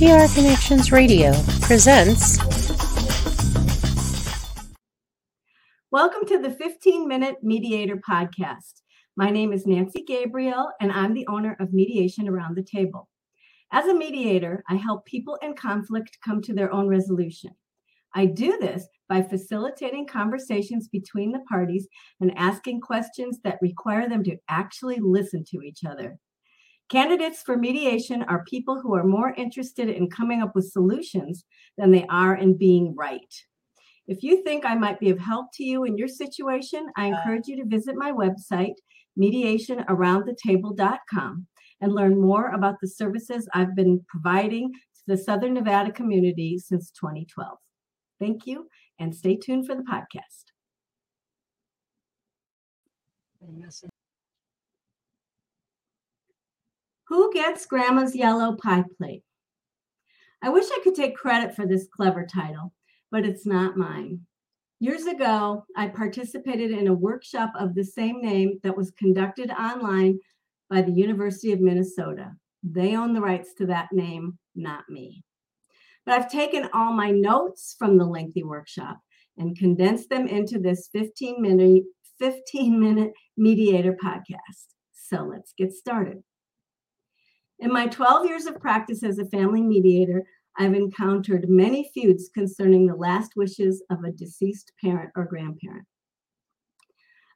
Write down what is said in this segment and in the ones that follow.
PR Connections Radio presents. Welcome to the 15 Minute Mediator Podcast. My name is Nancy Gabriel, and I'm the owner of Mediation Around the Table. As a mediator, I help people in conflict come to their own resolution. I do this by facilitating conversations between the parties and asking questions that require them to actually listen to each other. Candidates for mediation are people who are more interested in coming up with solutions than they are in being right. If you think I might be of help to you in your situation, I uh. encourage you to visit my website, mediationaroundthetable.com, and learn more about the services I've been providing to the Southern Nevada community since 2012. Thank you, and stay tuned for the podcast. Who gets Grandma's Yellow Pie Plate? I wish I could take credit for this clever title, but it's not mine. Years ago, I participated in a workshop of the same name that was conducted online by the University of Minnesota. They own the rights to that name, not me. But I've taken all my notes from the lengthy workshop and condensed them into this 15 minute 15 minute mediator podcast. So let's get started. In my 12 years of practice as a family mediator, I've encountered many feuds concerning the last wishes of a deceased parent or grandparent.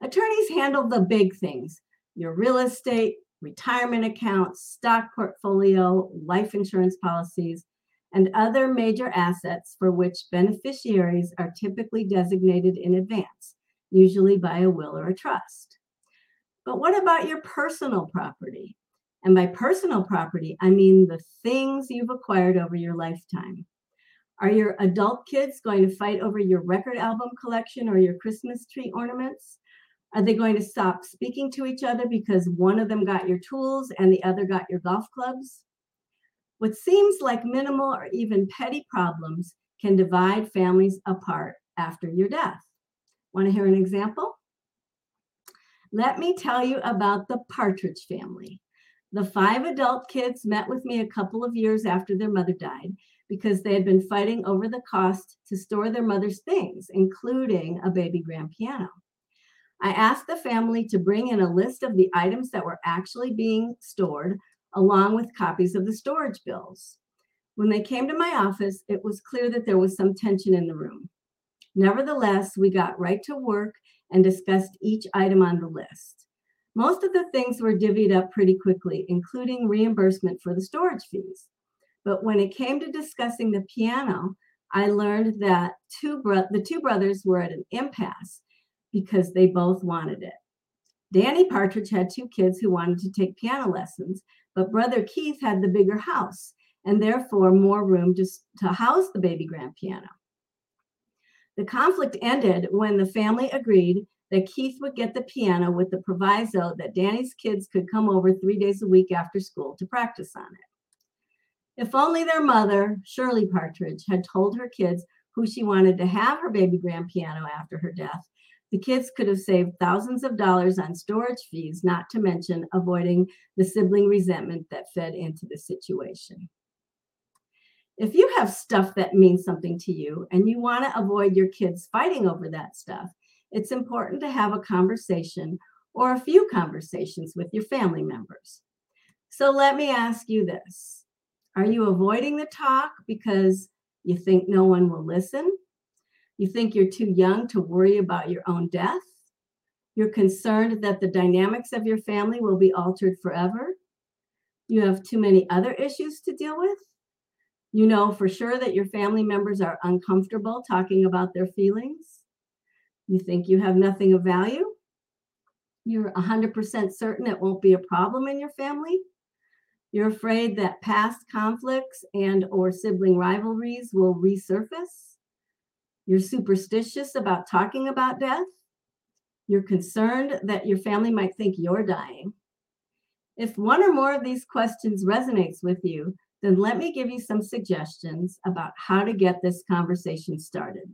Attorneys handle the big things your real estate, retirement accounts, stock portfolio, life insurance policies, and other major assets for which beneficiaries are typically designated in advance, usually by a will or a trust. But what about your personal property? And by personal property, I mean the things you've acquired over your lifetime. Are your adult kids going to fight over your record album collection or your Christmas tree ornaments? Are they going to stop speaking to each other because one of them got your tools and the other got your golf clubs? What seems like minimal or even petty problems can divide families apart after your death. Want to hear an example? Let me tell you about the Partridge family. The five adult kids met with me a couple of years after their mother died because they had been fighting over the cost to store their mother's things, including a baby grand piano. I asked the family to bring in a list of the items that were actually being stored, along with copies of the storage bills. When they came to my office, it was clear that there was some tension in the room. Nevertheless, we got right to work and discussed each item on the list. Most of the things were divvied up pretty quickly, including reimbursement for the storage fees. But when it came to discussing the piano, I learned that two bro- the two brothers were at an impasse because they both wanted it. Danny Partridge had two kids who wanted to take piano lessons, but brother Keith had the bigger house and therefore more room to, to house the baby grand piano. The conflict ended when the family agreed that Keith would get the piano with the proviso that Danny's kids could come over three days a week after school to practice on it. If only their mother, Shirley Partridge, had told her kids who she wanted to have her baby grand piano after her death, the kids could have saved thousands of dollars on storage fees, not to mention avoiding the sibling resentment that fed into the situation. If you have stuff that means something to you and you want to avoid your kids fighting over that stuff, it's important to have a conversation or a few conversations with your family members. So let me ask you this Are you avoiding the talk because you think no one will listen? You think you're too young to worry about your own death? You're concerned that the dynamics of your family will be altered forever? You have too many other issues to deal with? You know for sure that your family members are uncomfortable talking about their feelings? You think you have nothing of value? You're 100% certain it won't be a problem in your family? You're afraid that past conflicts and or sibling rivalries will resurface? You're superstitious about talking about death? You're concerned that your family might think you're dying? If one or more of these questions resonates with you, then let me give you some suggestions about how to get this conversation started.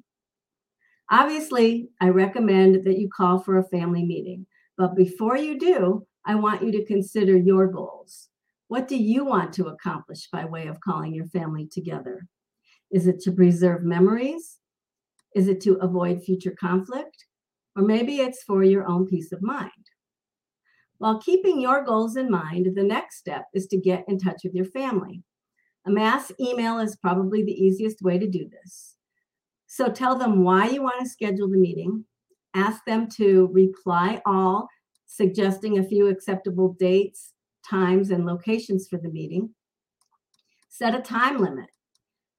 Obviously, I recommend that you call for a family meeting. But before you do, I want you to consider your goals. What do you want to accomplish by way of calling your family together? Is it to preserve memories? Is it to avoid future conflict? Or maybe it's for your own peace of mind. While keeping your goals in mind, the next step is to get in touch with your family. A mass email is probably the easiest way to do this. So tell them why you want to schedule the meeting. Ask them to reply all, suggesting a few acceptable dates, times, and locations for the meeting. Set a time limit.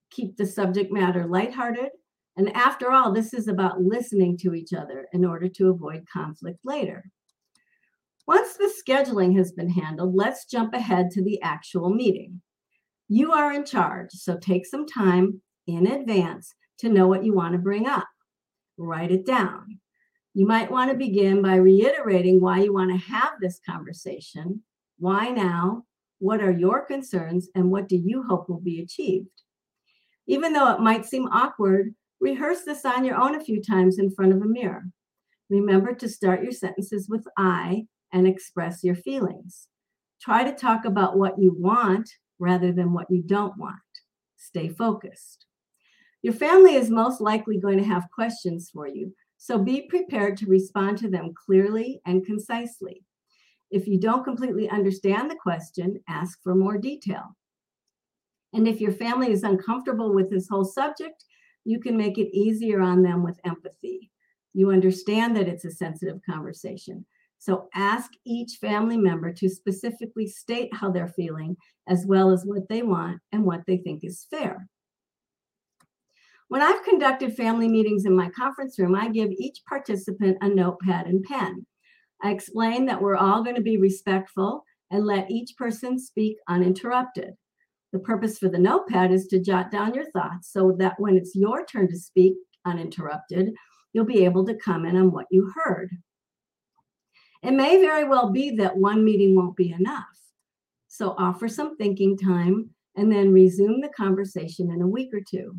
Keep the subject matter lighthearted. And after all, this is about listening to each other in order to avoid conflict later. Once the scheduling has been handled, let's jump ahead to the actual meeting. You are in charge, so take some time in advance to know what you want to bring up. Write it down. You might want to begin by reiterating why you want to have this conversation. Why now? What are your concerns and what do you hope will be achieved? Even though it might seem awkward, rehearse this on your own a few times in front of a mirror. Remember to start your sentences with I and express your feelings. Try to talk about what you want rather than what you don't want. Stay focused. Your family is most likely going to have questions for you, so be prepared to respond to them clearly and concisely. If you don't completely understand the question, ask for more detail. And if your family is uncomfortable with this whole subject, you can make it easier on them with empathy. You understand that it's a sensitive conversation. So ask each family member to specifically state how they're feeling, as well as what they want and what they think is fair. When I've conducted family meetings in my conference room, I give each participant a notepad and pen. I explain that we're all going to be respectful and let each person speak uninterrupted. The purpose for the notepad is to jot down your thoughts so that when it's your turn to speak uninterrupted, you'll be able to comment on what you heard. It may very well be that one meeting won't be enough. So offer some thinking time and then resume the conversation in a week or two.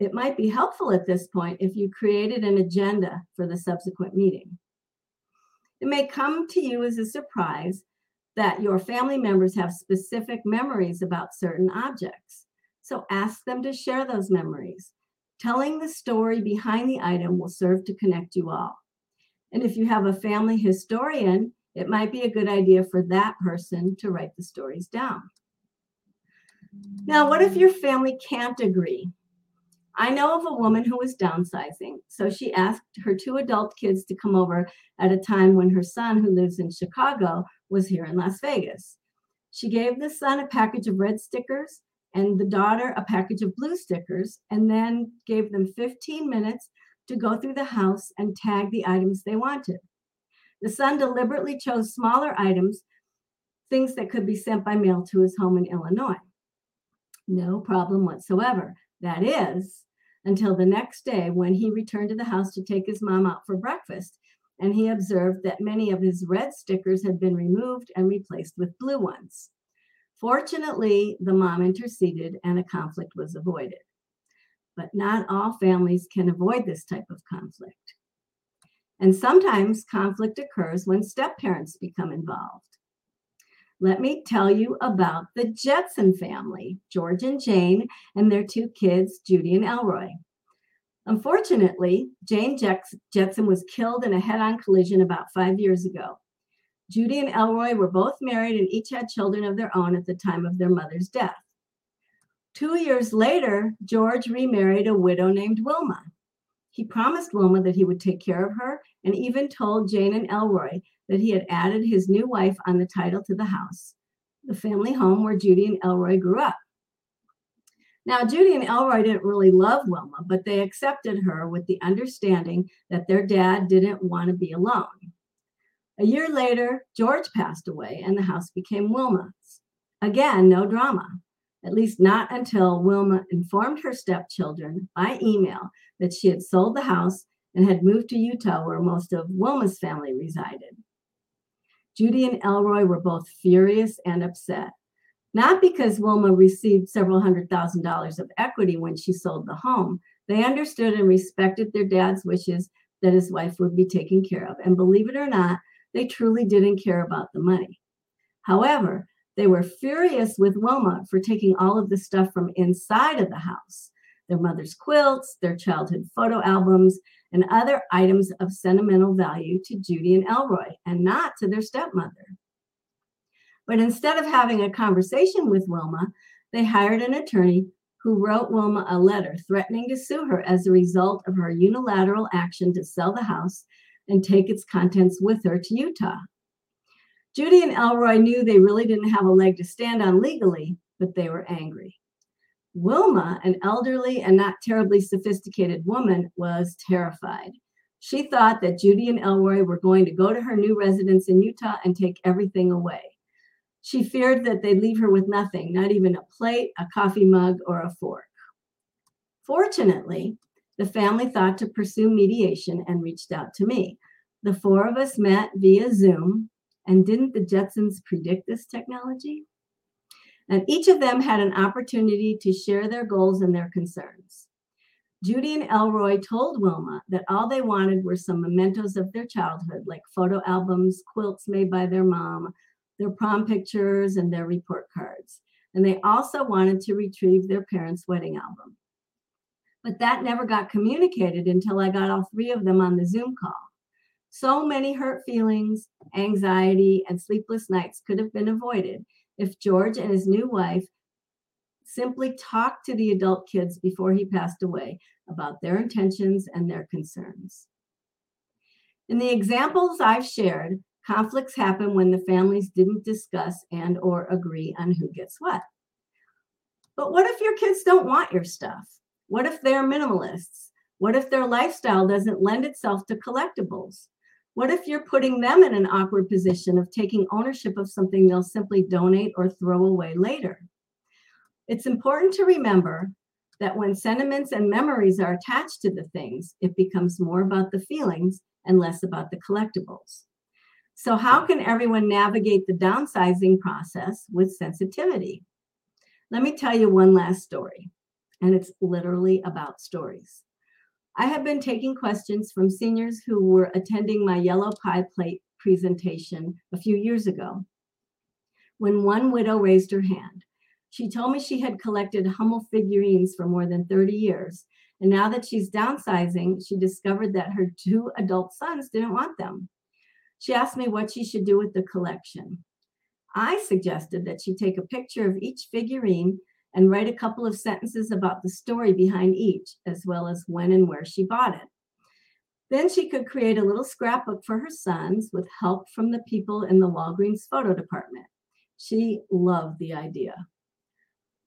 It might be helpful at this point if you created an agenda for the subsequent meeting. It may come to you as a surprise that your family members have specific memories about certain objects. So ask them to share those memories. Telling the story behind the item will serve to connect you all. And if you have a family historian, it might be a good idea for that person to write the stories down. Now, what if your family can't agree? I know of a woman who was downsizing, so she asked her two adult kids to come over at a time when her son, who lives in Chicago, was here in Las Vegas. She gave the son a package of red stickers and the daughter a package of blue stickers, and then gave them 15 minutes to go through the house and tag the items they wanted. The son deliberately chose smaller items, things that could be sent by mail to his home in Illinois. No problem whatsoever. That is, until the next day when he returned to the house to take his mom out for breakfast, and he observed that many of his red stickers had been removed and replaced with blue ones. Fortunately, the mom interceded and a conflict was avoided but not all families can avoid this type of conflict. And sometimes conflict occurs when step parents become involved. Let me tell you about the Jetson family, George and Jane, and their two kids, Judy and Elroy. Unfortunately, Jane Jetson was killed in a head on collision about five years ago. Judy and Elroy were both married and each had children of their own at the time of their mother's death. Two years later, George remarried a widow named Wilma. He promised Wilma that he would take care of her and even told Jane and Elroy that he had added his new wife on the title to the house, the family home where Judy and Elroy grew up. Now, Judy and Elroy didn't really love Wilma, but they accepted her with the understanding that their dad didn't want to be alone. A year later, George passed away and the house became Wilma's. Again, no drama at least not until Wilma informed her stepchildren by email that she had sold the house and had moved to Utah, where most of Wilma's family resided. Judy and Elroy were both furious and upset, not because Wilma received several hundred thousand dollars of equity when she sold the home. They understood and respected their dad's wishes that his wife would be taken care of. And believe it or not, they truly didn't care about the money. However, They were furious with Wilma for taking all of the stuff from inside of the house their mother's quilts, their childhood photo albums, and other items of sentimental value to Judy and Elroy, and not to their stepmother. But instead of having a conversation with Wilma, they hired an attorney who wrote Wilma a letter threatening to sue her as a result of her unilateral action to sell the house and take its contents with her to Utah. Judy and Elroy knew they really didn't have a leg to stand on legally, but they were angry. Wilma, an elderly and not terribly sophisticated woman, was terrified. She thought that Judy and Elroy were going to go to her new residence in Utah and take everything away. She feared that they'd leave her with nothing, not even a plate, a coffee mug, or a fork. Fortunately, the family thought to pursue mediation and reached out to me. The four of us met via Zoom, and didn't the Jetsons predict this technology? And each of them had an opportunity to share their goals and their concerns. Judy and Elroy told Wilma that all they wanted were some mementos of their childhood, like photo albums, quilts made by their mom, their prom pictures, and their report cards. And they also wanted to retrieve their parents' wedding album. But that never got communicated until I got all three of them on the Zoom call. So many hurt feelings, anxiety, and sleepless nights could have been avoided if George and his new wife simply talked to the adult kids before he passed away about their intentions and their concerns. In the examples I've shared, conflicts happen when the families didn't discuss and or agree on who gets what. But what if your kids don't want your stuff? What if they're minimalists? What if their lifestyle doesn't lend itself to collectibles? What if you're putting them in an awkward position of taking ownership of something they'll simply donate or throw away later? It's important to remember that when sentiments and memories are attached to the things, it becomes more about the feelings and less about the collectibles. So, how can everyone navigate the downsizing process with sensitivity? Let me tell you one last story, and it's literally about stories. I have been taking questions from seniors who were attending my yellow pie plate presentation a few years ago. When one widow raised her hand, she told me she had collected Hummel figurines for more than 30 years. And now that she's downsizing, she discovered that her two adult sons didn't want them. She asked me what she should do with the collection. I suggested that she take a picture of each figurine and write a couple of sentences about the story behind each, as well as when and where she bought it. Then she could create a little scrapbook for her sons with help from the people in the Walgreens photo department. She loved the idea.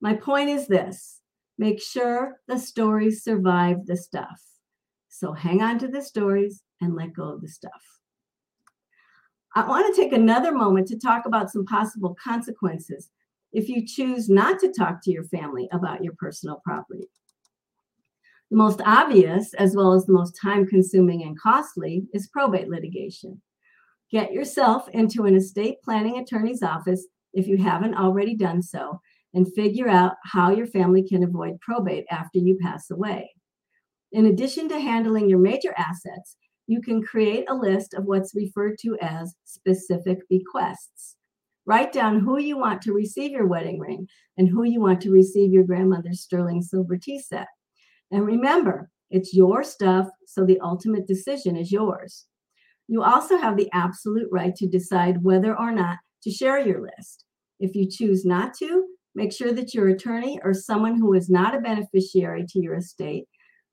My point is this make sure the stories survive the stuff. So hang on to the stories and let go of the stuff. I want to take another moment to talk about some possible consequences if you choose not to talk to your family about your personal property. The most obvious, as well as the most time consuming and costly, is probate litigation. Get yourself into an estate planning attorney's office if you haven't already done so, and figure out how your family can avoid probate after you pass away. In addition to handling your major assets, you can create a list of what's referred to as specific bequests. Write down who you want to receive your wedding ring and who you want to receive your grandmother's sterling silver tea set. And remember, it's your stuff, so the ultimate decision is yours. You also have the absolute right to decide whether or not to share your list. If you choose not to, make sure that your attorney or someone who is not a beneficiary to your estate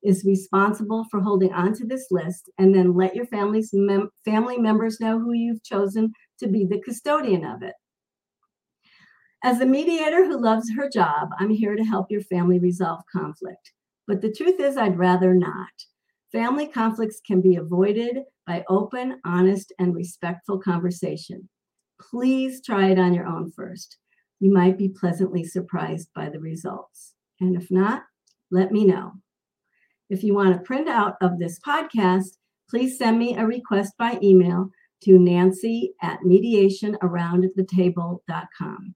is responsible for holding onto this list and then let your family's mem- family members know who you've chosen to be the custodian of it. As a mediator who loves her job, I'm here to help your family resolve conflict. But the truth is, I'd rather not. Family conflicts can be avoided by open, honest, and respectful conversation. Please try it on your own first. You might be pleasantly surprised by the results. And if not, let me know. If you want a printout of this podcast, please send me a request by email to nancy at mediationaroundthetable.com